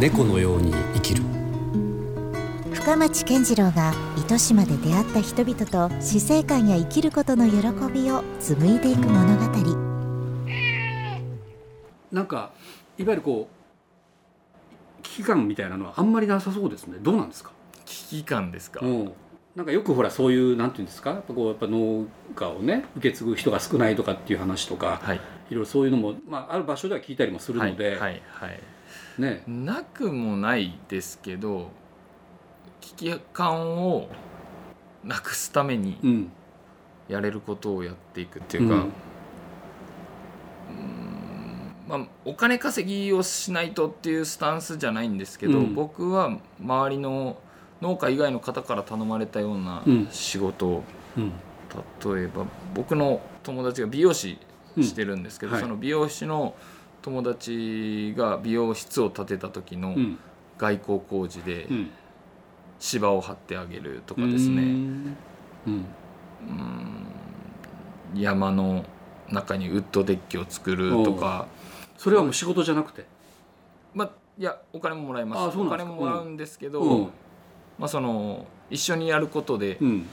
猫のように生きる。深町健次郎が糸島で出会った人々と死生観や生きることの喜びを紡いでいく物語。なんかいわゆるこう危機感みたいなのはあんまりなさそうですね。どうなんですか？危機感ですか、うんなんかよくほらそういうなんていうんですか？やっぱこうやっぱ農家をね受け継ぐ人が少ないとかっていう話とか、はい。いろいろそういうのも、まあ、ある場所では聞いたりもするので、はいはいはい。ね。なくもないですけど危機感をなくすためにうん。やれることをやっていくっていうか、うん。まあ、お金稼ぎをしないとっていうスタンスじゃないんですけど、うん。僕は周りの農家以外の方から頼まれたようなうん。仕事。を、うん。例えば僕の友達が美容師してるんですけど、うん。はい。その美容師の友達が美容室を建てた時のうん。外交工事でうん。芝を張ってあげるとかですね、うん。うん。うん。山の中にウッドデッキを作るとか。それはもう仕事じゃなくて？まあ、いやお金ももらいます。お金ももらうんですけど、うんまあ、その一緒にやることでうん。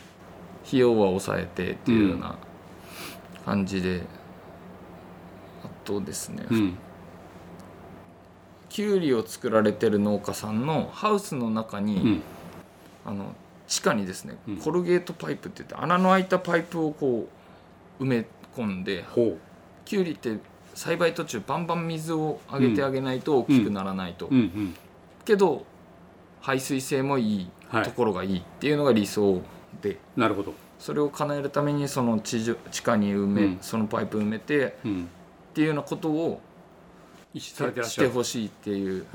費用は抑えてっていうような感じで、あとですね、うん。きゅうりを作られてる農家さんのハウスの中に、うん。あの地下にですね、うん。コルゲートパイプって言って穴の開いたパイプをこう埋め込んでほきゅうりって栽培途中バンバン水をあげてあげないと大きくならないと、けど排水性もいいはい。ところがいいっていうのが理想で、なるほど。それを叶えるためにその地上地下に埋め、うん。そのパイプ埋めてうん。っていうようなことをしてほしいっていう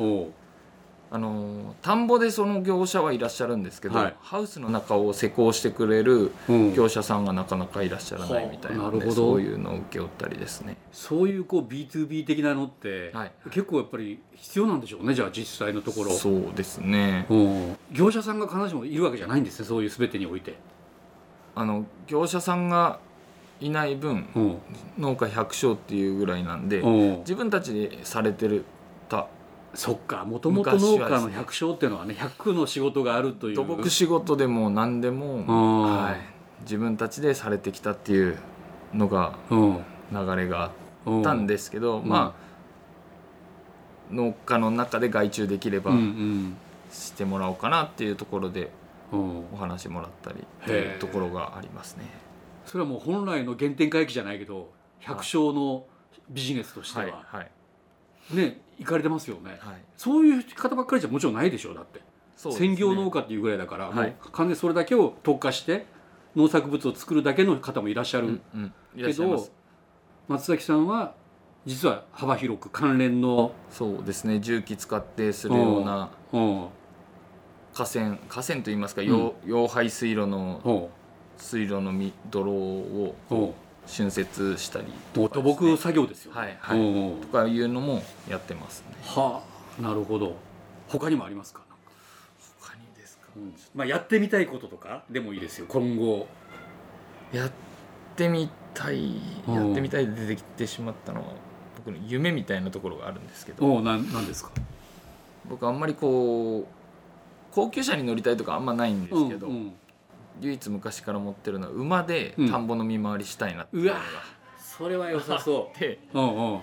あの田んぼでその業者はいらっしゃるんですけど、はい。ハウスの中を施工してくれるうん。業者さんがなかなかいらっしゃらないみたいななるほど。そういうのを請け負ったりですね。そういうこう B2B 的なのって、はい。結構やっぱり必要なんでしょうねじゃあ実際のところ。そうですね。うん。業者さんが必ずしもいるわけじゃないんですねそういう全てにおいて、あの業者さんがいない分うん。農家百姓っていうぐらいなんでうん、自分たちでされてるたそっかもともと農家の百姓っていうのはね100の仕事があるという。土木仕事でも何でも、うん。はい、自分たちでされてきたっていうのがうん。流れがあうんったんですけど、ん。まあ農家の中で外注できればしてもらおうかなっていうところでうん。お話もらったりっていうところがありますね。それはもう本来の原点回帰じゃないけど百姓のビジネスとしては、はいはいね行かれてますよね、はい。そういう方ばっかりじゃもちろんないでしょうだって。ね。専業農家っていうぐらいだから、はい。完全にそれだけを特化して農作物を作るだけの方もいらっしゃる、うんうん。けど松崎さんは実は幅広く関連の、そうですね。重機使ってするようなうん。河川河川といいますか溶溶排水路のう。ん水路のみ泥をうん浚渫したりもう土木作業ですよ、はいはい。うんうんとかいうのもやってますね。はあなるほど。他にもありますか、他にですか？まあ、やってみたいこととかでもいいですよ。今後。やってみたいうんやってみたいで出てきてしまったのは僕の夢みたいなところがあるんですけど。おおなんなんですか？僕あんまりこう高級車に乗りたいとかあんまないんですけど、うんうん唯一昔から持ってるのは馬でうん。田んぼの見回りしたいなっていううのがわそれは良さそあって。ううんうんうん。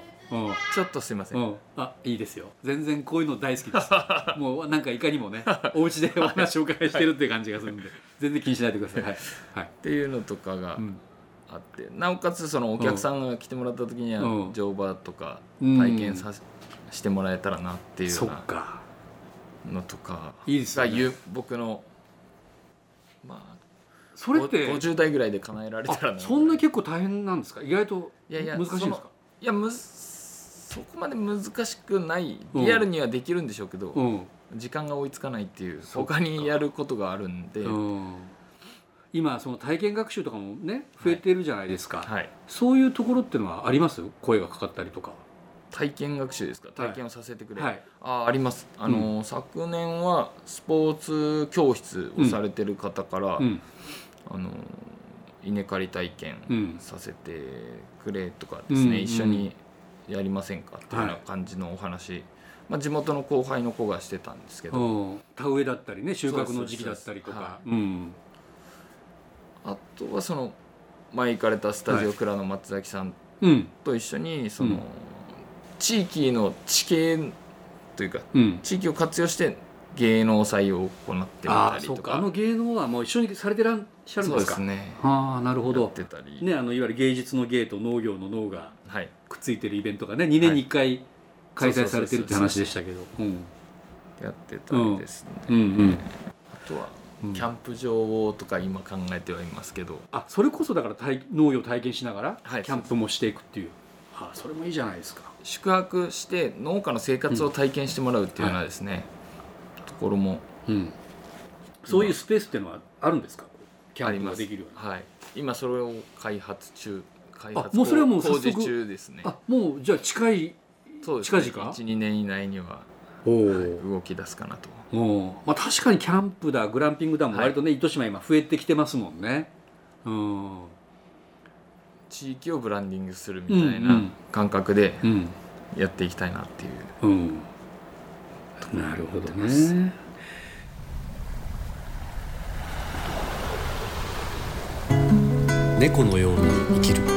ちょっとすいません、うん、あいいですよ。全然こういうの大好きです。もうなんかいかにもねお家でお話をお伺いしてるっていう感じがするんで。全然気にしないでください。はい、はい。っていうのとかがうん。あって、なおかつそのお客さんが来てもらった時にはうん。乗馬とかうん。体験させしてもらえたらなっていうようなか。のとかいいですよね。僕のまあそれって50代ぐらいで叶えられたらそんな結構大変なんですか？意外といやいや難しいんですか？いやむずそこまで難しくないリアルにはできるんでしょうけど、うん。時間が追いつかないっていう他にやることがあるんで、うん。今その体験学習とかもね増えてるじゃないですか、はい、そういうところっていうのはあります？声がかかったりとか。体験学習ですか？体験をさせてくれ、はい。ああります。あの、昨年はスポーツ教室をされてる方から、うんあの稲刈り体験うん。させてくれとかですね、うん一緒にやりませんかっていうような感じのお話、まあ、地元の後輩の子がしてたんですけど、うん。田植えだったりね収穫の時期だったりとか。あとはその前行かれたスタジオクラの松崎さんうん。と一緒にその、うん地域の地形というかうん。地域を活用して芸能祭を行ってたりとか。あの芸能はもう一緒にされてらっしゃるんそうでかですすね。ああなるほど。てたり、ねあのいわゆる芸術の芸と農業の農がはい、くっついてるイベントがね2年に1回開催されてるって話でしたけど。うん。やってたりですね、うんうんあとはうん。キャンプ場をとか今考えてはいますけど、あそれこそだから体農業を体験しながらはい。キャンプもしていくっていう。あそれもいいじゃないですか。宿泊して農家の生活を体験してもらうっていうようなですね、ところも。うん。そういうスペースっていうのはあるんですか？キャンプができるような。はい、今それを開発中。開発もうそれはもう工事中ですね。あもうじゃあ近いそうですね。近々？12年以内には、おはい動き出すかなと。おまあ確かにキャンプだグランピングだもはい。割とね、糸島今増えてきてますもんね。うん。地域をブランディングするみたいうんうなん。感覚でうん。やっていきたいなっていう、うんなるほどね。猫のように生きる